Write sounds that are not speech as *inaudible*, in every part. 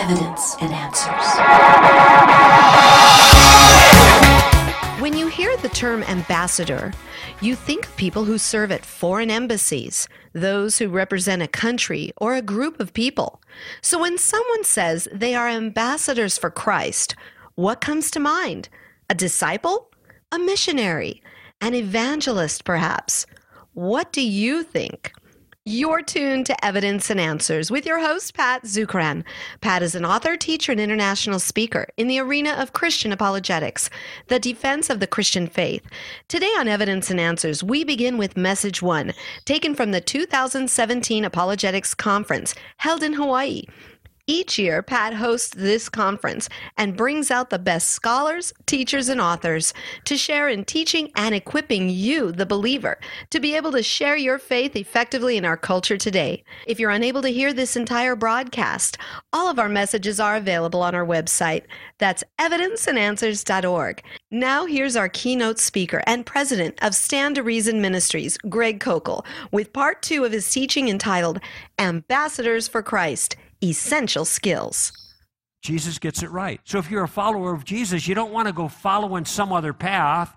evidence and answers. When you hear the term ambassador, you think of people who serve at foreign embassies, those who represent a country or a group of people. So when someone says they are ambassadors for Christ, what comes to mind? A disciple? A missionary? An evangelist, perhaps? What do you think? You're tuned to Evidence and Answers with your host, Pat Zukeran. Pat is an author, teacher, and international speaker in the arena of Christian apologetics, the defense of the Christian faith. Today on Evidence and Answers, we begin with Message 1, taken from the 2017 Apologetics Conference held in Hawaii. Each year, Pat hosts this conference and brings out the best scholars, teachers, and authors to share in teaching and equipping you, the believer, to be able to share your faith effectively in our culture today. If you're unable to hear this entire broadcast, all of our messages are available on our website. That's evidenceandanswers.org. Now, here's our keynote speaker and president of Stand to Reason Ministries, Greg Koukl, with part two of his teaching entitled Ambassadors for Christ essential skills. Jesus gets it right. So if you're a follower of Jesus, you don't want to go following some other path,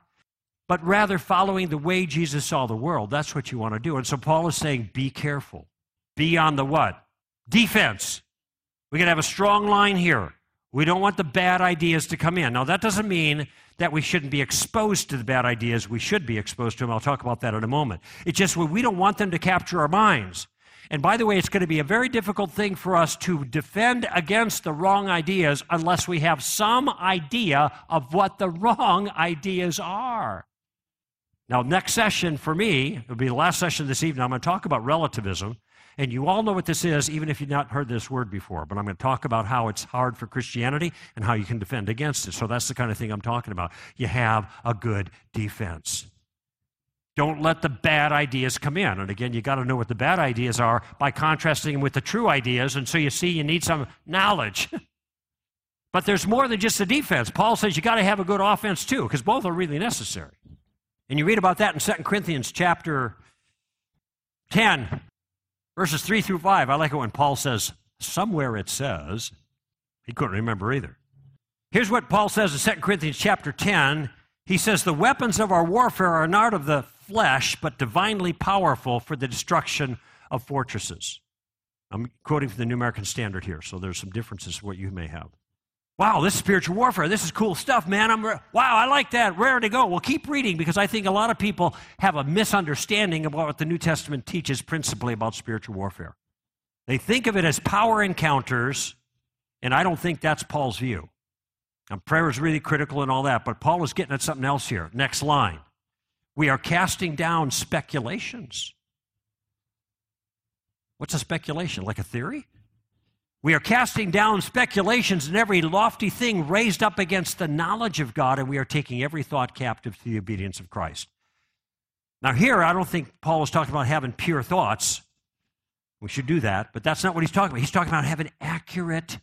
but rather following the way Jesus saw the world. That's what you want to do. And so Paul is saying, be careful. Be on the what? Defense. We can have a strong line here. We don't want the bad ideas to come in. Now, that doesn't mean that we shouldn't be exposed to the bad ideas. We should be exposed to them. I'll talk about that in a moment. It's just we don't want them to capture our minds. And by the way, it's going to be a very difficult thing for us to defend against the wrong ideas unless we have some idea of what the wrong ideas are. Now, next session for me, it'll be the last session this evening, I'm going to talk about relativism. And you all know what this is, even if you've not heard this word before. But I'm going to talk about how it's hard for Christianity and how you can defend against it. So that's the kind of thing I'm talking about. You have a good defense. Don't let the bad ideas come in. And again, you got to know what the bad ideas are by contrasting them with the true ideas. And so you see, you need some knowledge. *laughs* but there's more than just the defense. Paul says you got to have a good offense too, because both are really necessary. And you read about that in 2 Corinthians chapter 10, verses 3 through 5. I like it when Paul says, somewhere it says, he couldn't remember either. Here's what Paul says in 2 Corinthians chapter 10. He says, The weapons of our warfare are not of the flesh, but divinely powerful for the destruction of fortresses. I'm quoting from the New American Standard here, so there's some differences what you may have. Wow, this is spiritual warfare. This is cool stuff, man. I'm re- wow, I like that. Rare to go. Well, keep reading because I think a lot of people have a misunderstanding of what the New Testament teaches principally about spiritual warfare. They think of it as power encounters, and I don't think that's Paul's view. And prayer is really critical and all that, but Paul is getting at something else here. Next line. We are casting down speculations. What's a speculation? Like a theory? We are casting down speculations and every lofty thing raised up against the knowledge of God, and we are taking every thought captive to the obedience of Christ. Now, here, I don't think Paul is talking about having pure thoughts. We should do that, but that's not what he's talking about. He's talking about having accurate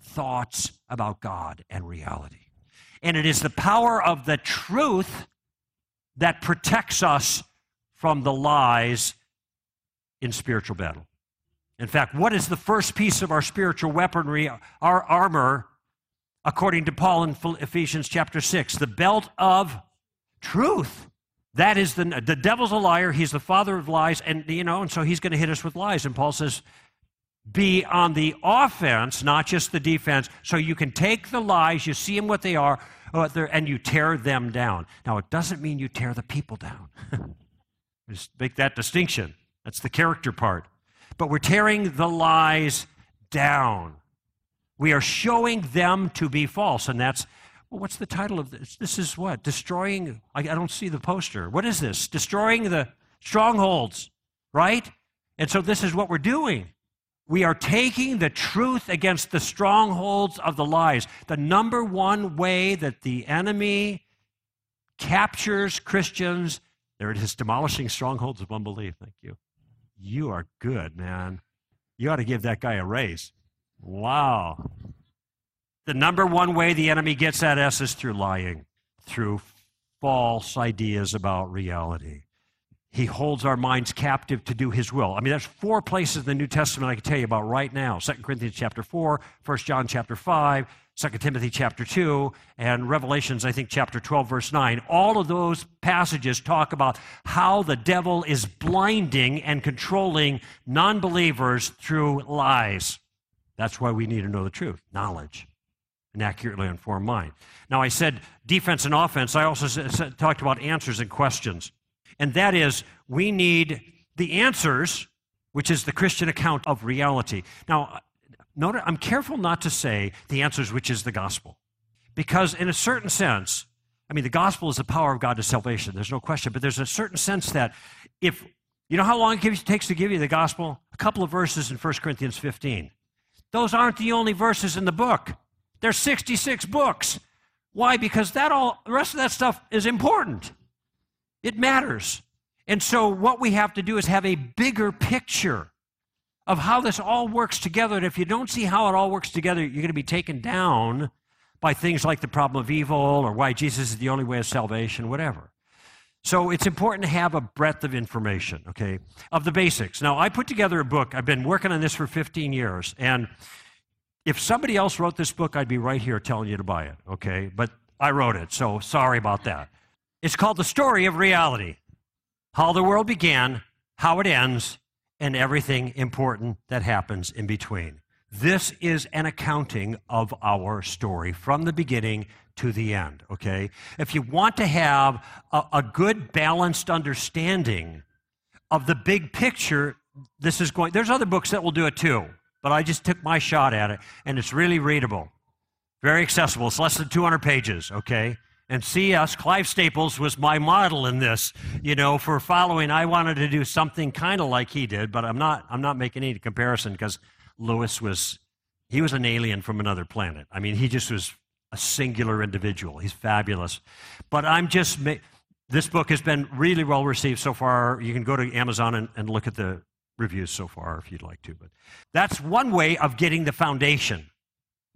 thoughts about God and reality. And it is the power of the truth that protects us from the lies in spiritual battle. In fact, what is the first piece of our spiritual weaponry, our armor, according to Paul in Ephesians chapter 6? The belt of truth. That is the, the devil's a liar. He's the father of lies. And, you know, and so he's going to hit us with lies. And Paul says, be on the offense, not just the defense, so you can take the lies, you see them what they are, uh, and you tear them down. Now, it doesn't mean you tear the people down. *laughs* Just make that distinction. That's the character part. But we're tearing the lies down. We are showing them to be false. And that's, well, what's the title of this? This is what? Destroying, I, I don't see the poster. What is this? Destroying the strongholds, right? And so this is what we're doing. We are taking the truth against the strongholds of the lies. The number one way that the enemy captures Christians, there it is, demolishing strongholds of unbelief. Thank you. You are good, man. You ought to give that guy a raise. Wow. The number one way the enemy gets at us is through lying, through false ideas about reality. He holds our minds captive to do his will. I mean, there's four places in the New Testament I can tell you about right now. 2 Corinthians chapter 4, 1 John chapter 5, 2 Timothy chapter 2, and Revelations, I think, chapter 12, verse 9. All of those passages talk about how the devil is blinding and controlling non believers through lies. That's why we need to know the truth, knowledge, an accurately informed mind. Now, I said defense and offense. I also talked about answers and questions and that is we need the answers, which is the Christian account of reality. Now, I'm careful not to say the answers, which is the gospel, because in a certain sense, I mean, the gospel is the power of God to salvation. There's no question, but there's a certain sense that if you know how long it takes to give you the gospel, a couple of verses in 1 Corinthians 15. Those aren't the only verses in the book. There's 66 books. Why? Because that all the rest of that stuff is important. It matters. And so, what we have to do is have a bigger picture of how this all works together. And if you don't see how it all works together, you're going to be taken down by things like the problem of evil or why Jesus is the only way of salvation, whatever. So it's important to have a breadth of information, okay, of the basics. Now, I put together a book. I've been working on this for 15 years. And if somebody else wrote this book, I'd be right here telling you to buy it, okay? But I wrote it, so sorry about that. It's called The Story of Reality How the World Began, How It Ends, and Everything Important That Happens in Between. This is an accounting of our story from the beginning to the end, okay? If you want to have a, a, good, balanced understanding of the big picture, this is going, there's other books that will do it too, but I just took my shot at it, and it's really readable, very accessible. It's less than 200 pages, okay? And C.S. Clive Staples was my model in this, you know, for following. I wanted to do something kind of like he did, but I'm not, I'm not making any comparison because Lewis was, he was an alien from another planet. I mean, he just was a singular individual. He's fabulous. But I'm just, this book has been really well received so far. You can go to Amazon and, and look at the reviews so far if you'd like to. But that's one way of getting the foundation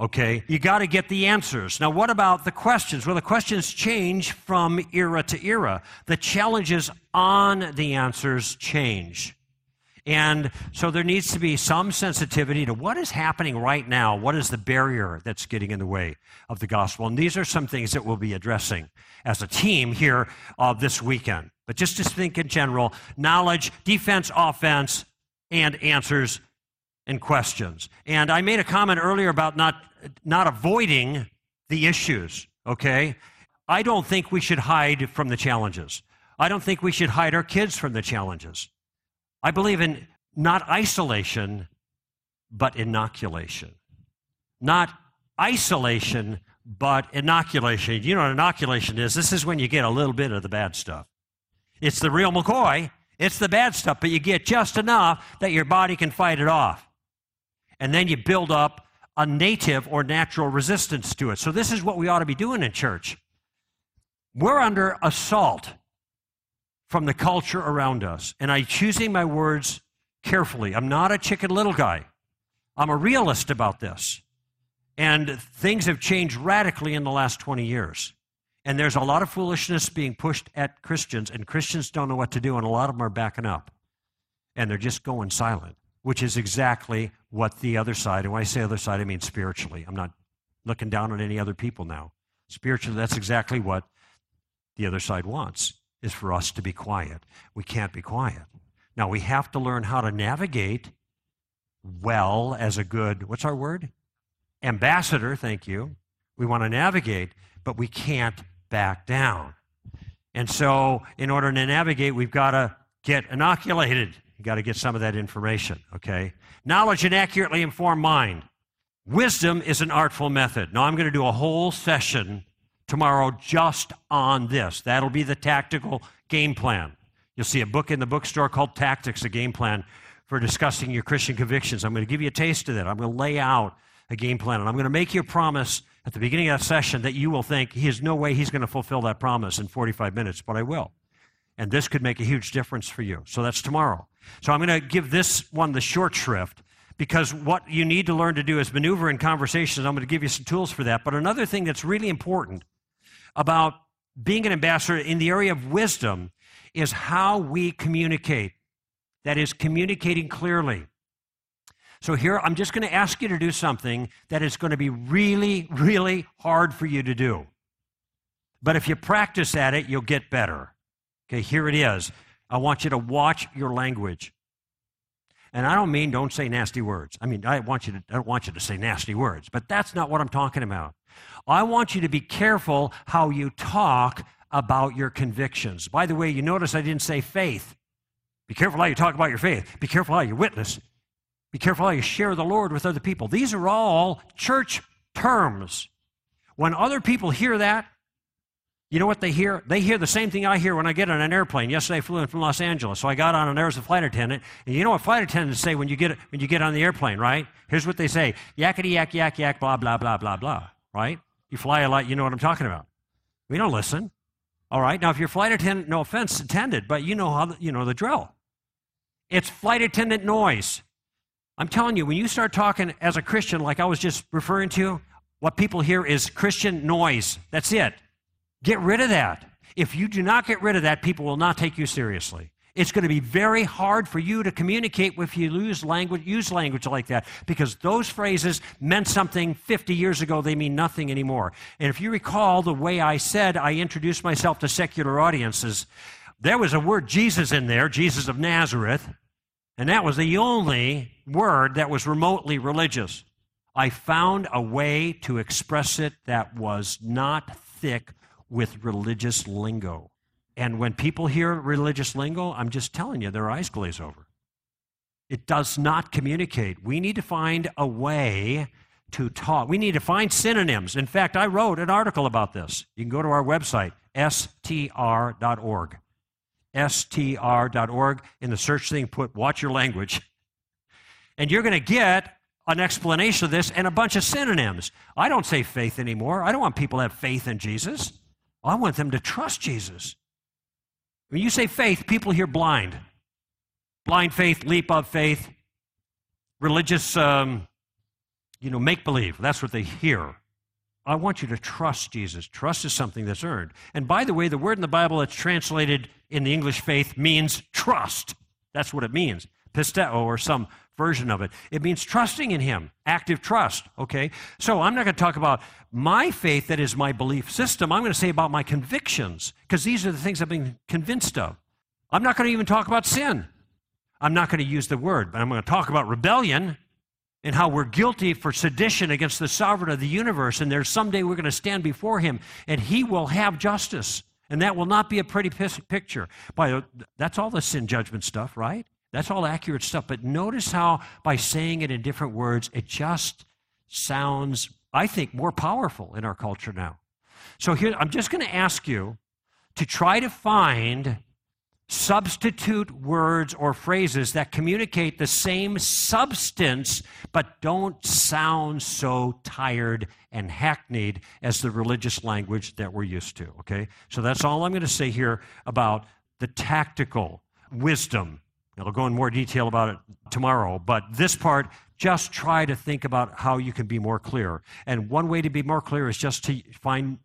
Okay? You got to get the answers. Now, what about the questions? Well, the questions change from era to era. The challenges on the answers change. And so there needs to be some sensitivity to what is happening right now. What is the barrier that's getting in the way of the gospel? And these are some things that we'll be addressing as a team here uh, this weekend. But just to think in general knowledge, defense, offense, and answers and questions. And I made a comment earlier about not not avoiding the issues, okay? I don't think we should hide from the challenges. I don't think we should hide our kids from the challenges. I believe in not isolation, but inoculation. Not isolation, but inoculation. You know what inoculation is? This is when you get a little bit of the bad stuff. It's the real McCoy, it's the bad stuff, but you get just enough that your body can fight it off. And then you build up a native or natural resistance to it. So, this is what we ought to be doing in church. We're under assault from the culture around us. And I'm choosing my words carefully. I'm not a chicken little guy, I'm a realist about this. And things have changed radically in the last 20 years. And there's a lot of foolishness being pushed at Christians, and Christians don't know what to do, and a lot of them are backing up. And they're just going silent which is exactly what the other side, and when I say other side, I mean spiritually. I'm not looking down on any other people now. Spiritually, that's exactly what the other side wants, is for us to be quiet. We can't be quiet. Now, we have to learn how to navigate well as a good, what's our word? Ambassador, thank you. We want to navigate, but we can't back down. And so, in order to navigate, we've got to get inoculated. You got to get some of that information, okay? Knowledge and accurately informed mind. Wisdom is an artful method. Now, I'm going to do a whole session tomorrow just on this. That'll be the tactical game plan. You'll see a book in the bookstore called Tactics, a game plan for discussing your Christian convictions. I'm going to give you a taste of that. I'm going to lay out a game plan, and I'm going to make you a promise at the beginning of that session that you will think, there's no way he's going to fulfill that promise in 45 minutes, but I will. And this could make a huge difference for you. So that's tomorrow. So I'm going to give this one the short shrift because what you need to learn to do is maneuver in conversations. I'm going to give you some tools for that. But another thing that's really important about being an ambassador in the area of wisdom is how we communicate. That is, communicating clearly. So, here I'm just going to ask you to do something that is going to be really, really hard for you to do. But if you practice at it, you'll get better. Okay, here it is. I want you to watch your language. And I don't mean don't say nasty words. I mean, I want you to I don't want you to say nasty words, but that's not what I'm talking about. I want you to be careful how you talk about your convictions. By the way, you notice I didn't say faith. Be careful how you talk about your faith. Be careful how you witness. Be careful how you share the Lord with other people. These are all church terms. When other people hear that, you know what they hear? They hear the same thing I hear when I get on an airplane. Yesterday I flew in from Los Angeles, so I got on and there was a flight attendant. And you know what flight attendants say when you get when you get on the airplane, right? Here's what they say: yakety yak yak yak blah blah blah blah blah. Right? You fly a lot, you know what I'm talking about. We don't listen. All right. Now, if your flight attendant, no offense intended, but you know how you know the drill. It's flight attendant noise. I'm telling you, when you start talking as a Christian, like I was just referring to, what people hear is Christian noise. That's it. Get rid of that. If you do not get rid of that, people will not take you seriously. It's going to be very hard for you to communicate if you use language, use language like that because those phrases meant something 50 years ago. They mean nothing anymore. And if you recall the way I said I introduced myself to secular audiences, there was a word Jesus in there, Jesus of Nazareth, and that was the only word that was remotely religious. I found a way to express it that was not thick with religious lingo. And when people hear religious lingo, I'm just telling you, their eyes glaze over. It does not communicate. We need to find a way to talk. We need to find synonyms. In fact, I wrote an article about this. You can go to our website, str.org. str.org. In the search thing, put watch your language. And you're going to get an explanation of this and a bunch of synonyms. I don't say faith anymore. I don't want people to have faith in Jesus. I want them to trust Jesus. When you say faith, people hear blind. Blind faith, leap of faith, religious, um, you know, make believe. That's what they hear. I want you to trust Jesus. Trust is something that's earned. And by the way, the word in the Bible that's translated in the English faith means trust. That's what it means. Pisteo, or some version of it. It means trusting in Him, active trust, okay? So I'm not going to talk about my faith, that is my belief system. I'm going to say about my convictions, because these are the things I've been convinced of. I'm not going to even talk about sin. I'm not going to use the word, but I'm going to talk about rebellion and how we're guilty for sedition against the sovereign of the universe. And there's someday we're going to stand before him and he will have justice. And that will not be a pretty picture. By, that's all the sin judgment stuff, right? That's all accurate stuff. But notice how, by saying it in different words, it just sounds, I think, more powerful in our culture now. So here, I'm just going to ask you to try to find substitute words or phrases that communicate the same substance but don't sound so tired and hackneyed as the religious language that we're used to. Okay? So that's all I'm going to say here about the tactical wisdom I'll go in more detail about it tomorrow, but this part, just try to think about how you can be more clear. And one way to be more clear is just to find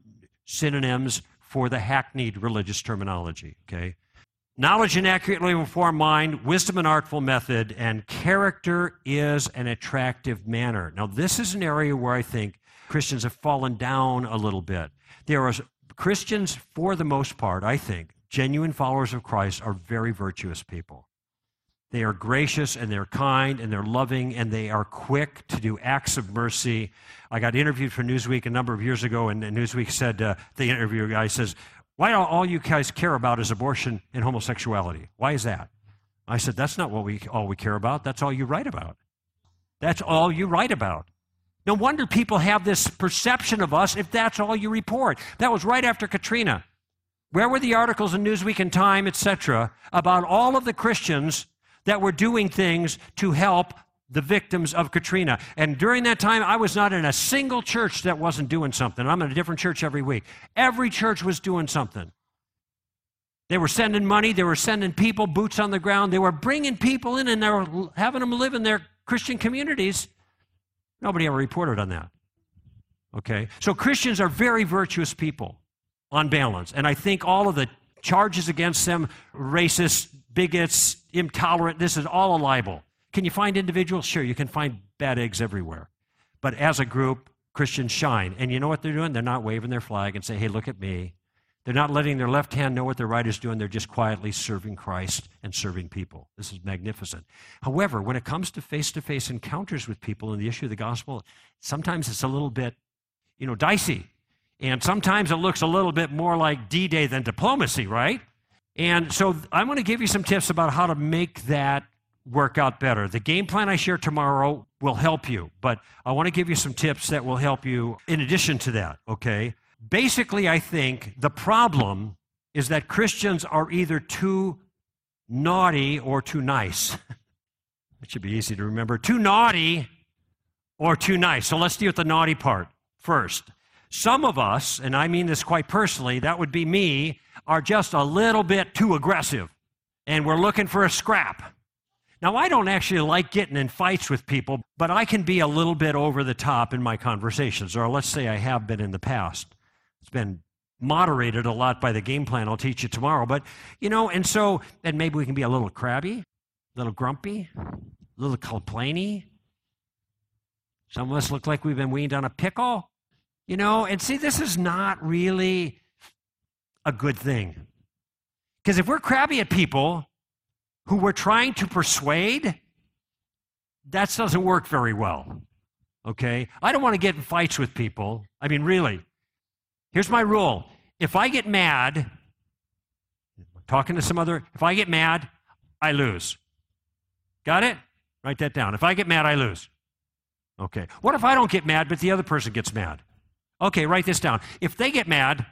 synonyms for the hackneyed religious terminology, okay? Knowledge and accurately informed mind, wisdom and artful method, and character is an attractive manner. Now, this is an area where I think Christians have fallen down a little bit. There are Christians, for the most part, I think, genuine followers of Christ are very virtuous people. They are gracious and they're kind and they're loving and they are quick to do acts of mercy. I got interviewed for Newsweek a number of years ago, and Newsweek said, uh, the interviewer guy says, Why all you guys care about is abortion and homosexuality? Why is that? I said, That's not what we all we care about. That's all you write about. That's all you write about. No wonder people have this perception of us if that's all you report. That was right after Katrina. Where were the articles in Newsweek and Time, etc., about all of the Christians that were doing things to help the victims of Katrina. And during that time, I was not in a single church that wasn't doing something. I'm in a different church every week. Every church was doing something. They were sending money, they were sending people, boots on the ground. They were bringing people in and they were having them live in their Christian communities. Nobody ever reported on that. Okay? So Christians are very virtuous people on balance. And I think all of the charges against them racist, bigots, intolerant. This is all a libel. Can you find individuals? Sure, you can find bad eggs everywhere. But as a group, Christians shine. And you know what they're doing? They're not waving their flag and say, hey, look at me. They're not letting their left hand know what their right is doing. They're just quietly serving Christ and serving people. This is magnificent. However, when it comes to face to face encounters with people and the issue of the gospel, sometimes it's a little bit, you know, dicey. And sometimes it looks a little bit more like D Day than diplomacy, right? And so I'm going to give you some tips about how to make that work out better. The game plan I share tomorrow will help you, but I want to give you some tips that will help you in addition to that, okay? Basically, I think the problem is that Christians are either too naughty or too nice. *laughs* it should be easy to remember. Too naughty or too nice. So let's deal with the naughty part first. Some of us, and I mean this quite personally, that would be me, are just a little bit too aggressive and we're looking for a scrap. Now, I don't actually like getting in fights with people, but I can be a little bit over the top in my conversations, or let's say I have been in the past. It's been moderated a lot by the game plan I'll teach you tomorrow. But, you know, and so, and maybe we can be a little crabby, a little grumpy, a little complainy. Some of us look like we've been weaned on a pickle, you know, and see, this is not really a good thing. Because if we're crabby at people who we're trying to persuade, that doesn't work very well. Okay? I don't want to get in fights with people. I mean, really. Here's my rule if I get mad, talking to some other, if I get mad, I lose. Got it? Write that down. If I get mad, I lose. Okay. What if I don't get mad, but the other person gets mad? Okay, write this down. If they get mad,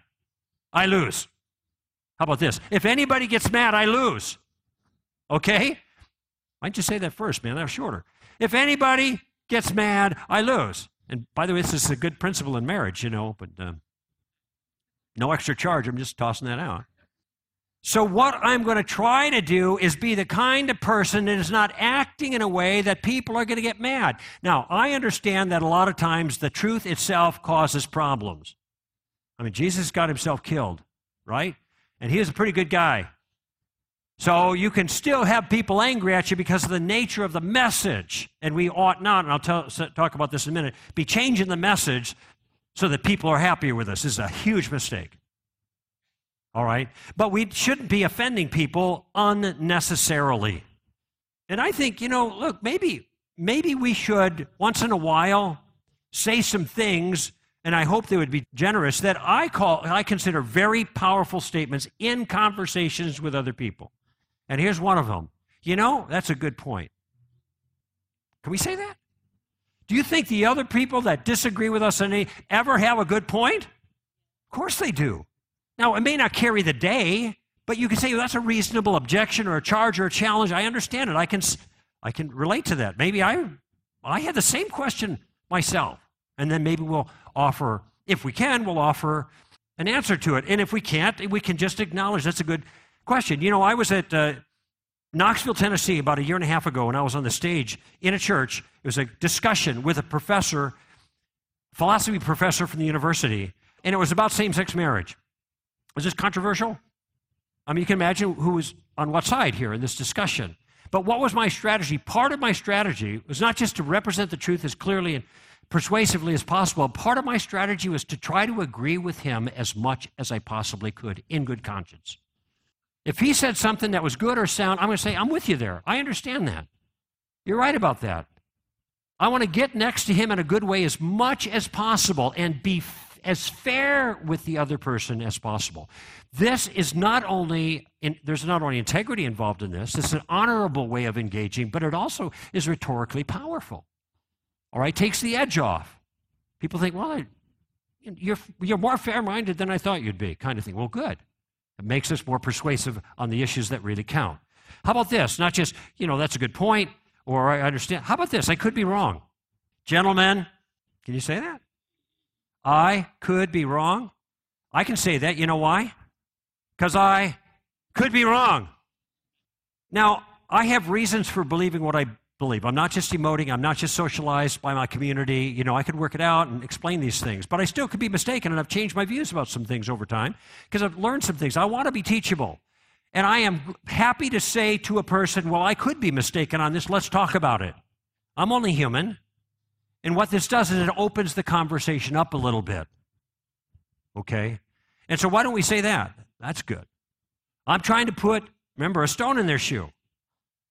I lose. How about this? If anybody gets mad, I lose. Okay? Why'd you say that first, man? That was shorter. If anybody gets mad, I lose. And by the way, this is a good principle in marriage, you know, but uh, no extra charge. I'm just tossing that out. So, what I'm going to try to do is be the kind of person that is not acting in a way that people are going to get mad. Now, I understand that a lot of times the truth itself causes problems. I mean, Jesus got himself killed, right? And he was a pretty good guy. So, you can still have people angry at you because of the nature of the message. And we ought not, and I'll tell, talk about this in a minute, be changing the message so that people are happier with us. This is a huge mistake. All right? But we shouldn't be offending people unnecessarily. And I think, you know, look, maybe maybe we should once in a while say some things and I hope they would be generous that I call I consider very powerful statements in conversations with other people. And here's one of them. You know, that's a good point. Can we say that? Do you think the other people that disagree with us any ever have a good point? Of course they do. Now, it may not carry the day, but you can say well, that's a reasonable objection or a charge or a challenge. I understand it. I can, I can relate to that. Maybe I, I had the same question myself. And then maybe we'll offer, if we can, we'll offer an answer to it. And if we can't, we can just acknowledge that's a good question. You know, I was at uh, Knoxville, Tennessee, about a year and a half ago, when I was on the stage in a church. It was a discussion with a professor, philosophy professor from the university, and it was about same sex marriage. Was this controversial? I mean, you can imagine who was on what side here in this discussion. But what was my strategy? Part of my strategy was not just to represent the truth as clearly and persuasively as possible. Part of my strategy was to try to agree with him as much as I possibly could in good conscience. If he said something that was good or sound, I'm going to say, I'm with you there. I understand that. You're right about that. I want to get next to him in a good way as much as possible and be as fair with the other person as possible. This is not only, in, there's not only integrity involved in this, it's an honorable way of engaging, but it also is rhetorically powerful. All right, takes the edge off. People think, well, I, you're, you're more fair minded than I thought you'd be, kind of thing. Well, good. It makes us more persuasive on the issues that really count. How about this? Not just, you know, that's a good point, or I understand. How about this? I could be wrong. Gentlemen, can you say that? I could be wrong. I can say that. You know why? Because I could be wrong. Now, I have reasons for believing what I believe. I'm not just emoting, I'm not just socialized by my community. You know, I could work it out and explain these things, but I still could be mistaken, and I've changed my views about some things over time because I've learned some things. I want to be teachable. And I am happy to say to a person, well, I could be mistaken on this. Let's talk about it. I'm only human. And what this does is it opens the conversation up a little bit. Okay? And so why don't we say that? That's good. I'm trying to put, remember, a stone in their shoe.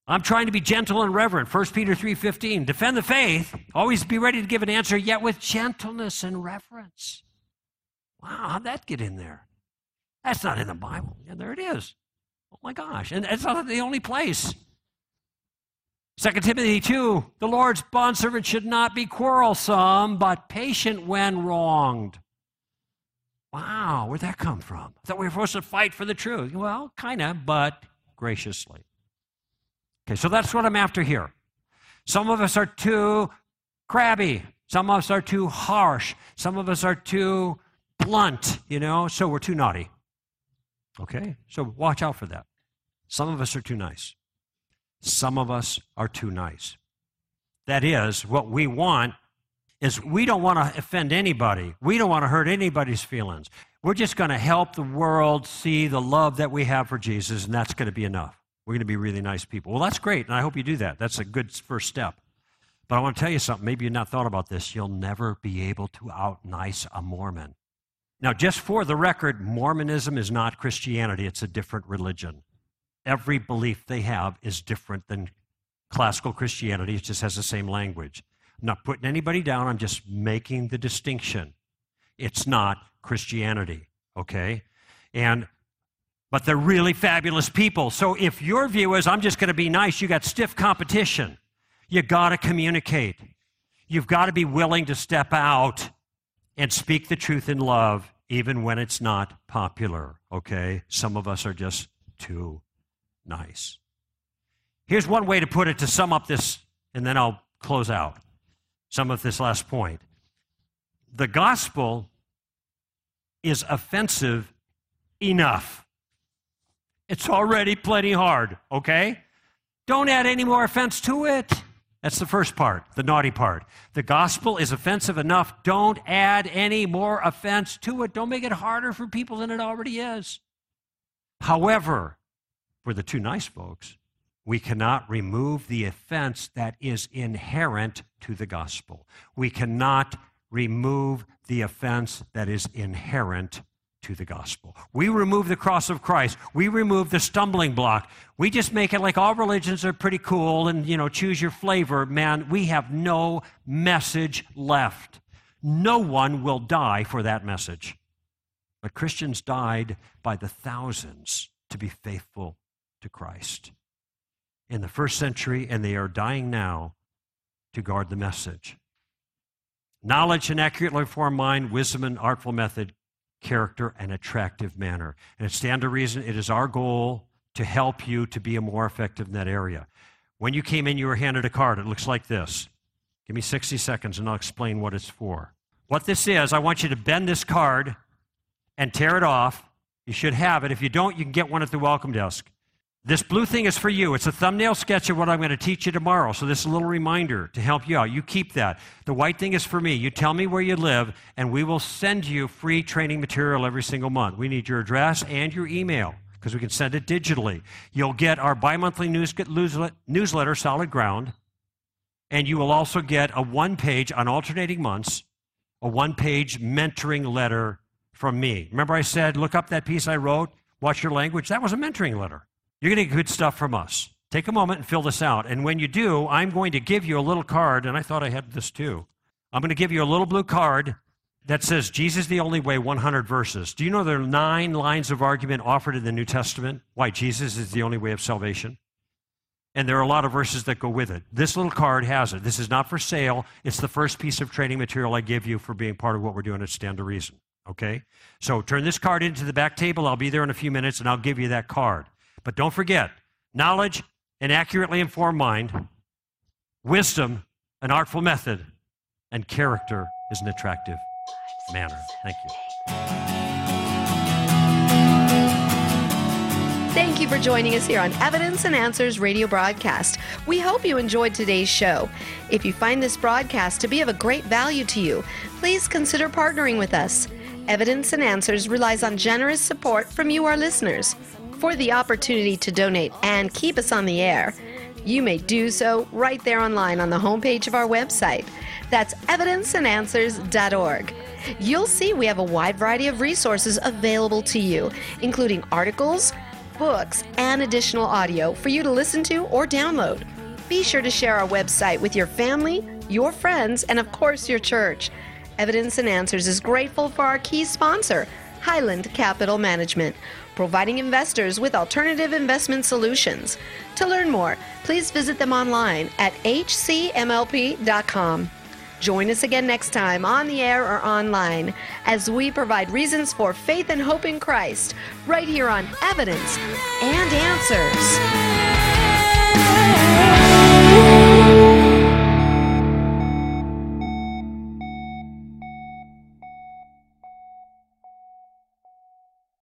I'm trying to be gentle and reverent. 1 Peter 3:15. Defend the faith. Always be ready to give an answer, yet with gentleness and reverence. Wow, how'd that get in there? That's not in the Bible. Yeah, there it is. Oh my gosh. And it's not the only place. 2 Timothy 2 The Lord's bondservant should not be quarrelsome, but patient when wronged. Wow, where'd that come from? I thought we were supposed to fight for the truth. Well, kind of, but graciously. Okay, so that's what I'm after here. Some of us are too crabby. Some of us are too harsh. Some of us are too blunt, you know, so we're too naughty. Okay? So watch out for that. Some of us are too nice. Some of us are too nice. That is, what we want is we don't want to offend anybody. We don't want to hurt anybody's feelings. We're just going to help the world see the love that we have for Jesus, and that's going to be enough. We're going to be really nice people. Well, that's great, and I hope you do that. That's a good first step. But I want to tell you something. Maybe you've not thought about this. You'll never be able to out nice a Mormon. Now, just for the record, Mormonism is not Christianity, it's a different religion. Every belief they have is different than classical Christianity, it just has the same language. I'm not putting anybody down, I'm just making the distinction. It's not Christianity, okay? And but they're really fabulous people. So if your view is I'm just going to be nice, you got stiff competition. You got to communicate. You've got to be willing to step out and speak the truth in love even when it's not popular, okay? Some of us are just too nice. Here's one way to put it to sum up this, and then I'll close out some of this last point. The gospel is offensive enough. It's already plenty hard, okay? Don't add any more offense to it. That's the first part, the naughty part. The gospel is offensive enough. Don't add any more offense to it. Don't make it harder for people than it already is. However, for the too nice folks, we cannot remove the offense that is inherent to the gospel. We cannot remove the offense that is inherent to the gospel. We remove the cross of Christ. We remove the stumbling block. We just make it like all religions are pretty cool and, you know, choose your flavor. Man, we have no message left. No one will die for that message. But Christians died by the thousands to be faithful to Christ in the first century, and they are dying now to guard the message. Knowledge and accurately formed mind, wisdom and artful method character, and attractive manner. And it stand to reason it is our goal to help you to be a more effective in that area. When you came in, you were handed a card. It looks like this. Give me 60 seconds and I'll explain what it's for. What this is, I want you to bend this card and tear it off. You should have it. If you don't, you can get one at the welcome desk. This blue thing is for you. It's a thumbnail sketch of what I'm going to teach you tomorrow. So, this is a little reminder to help you out. You keep that. The white thing is for me. You tell me where you live, and we will send you free training material every single month. We need your address and your email because we can send it digitally. You'll get our bi monthly newsletter, Solid Ground, and you will also get a one page on alternating months, a one page mentoring letter from me. Remember, I said, look up that piece I wrote, watch your language? That was a mentoring letter. You're going to get good stuff from us. Take a moment and fill this out. And when you do, I'm going to give you a little card, and I thought I had this too. I'm going to give you a little blue card that says Jesus the only way 100 verses. Do you know there are nine lines of argument offered in the New Testament why Jesus is the only way of salvation? And there are a lot of verses that go with it. This little card has it. This is not for sale. It's the first piece of training material I give you for being part of what we're doing at Stand to Reason. Okay? So turn this card into the back table. I'll be there in a few minutes and I'll give you that card. But don't forget knowledge, an accurately informed mind, wisdom, an artful method, and character is an attractive manner. Thank you. Thank you for joining us here on Evidence and Answers radio broadcast. We hope you enjoyed today's show. If you find this broadcast to be of a great value to you, please consider partnering with us. Evidence and Answers relies on generous support from you, our listeners. For the opportunity to donate and keep us on the air, you may do so right there online on the homepage of our website. That's evidenceandanswers.org. You'll see we have a wide variety of resources available to you, including articles, books, and additional audio for you to listen to or download. Be sure to share our website with your family, your friends, and of course, your church. Evidence and Answers is grateful for our key sponsor, Highland Capital Management, providing investors with alternative investment solutions. To learn more, please visit them online at hcmlp.com. Join us again next time on the air or online as we provide reasons for faith and hope in Christ right here on Evidence and Answers.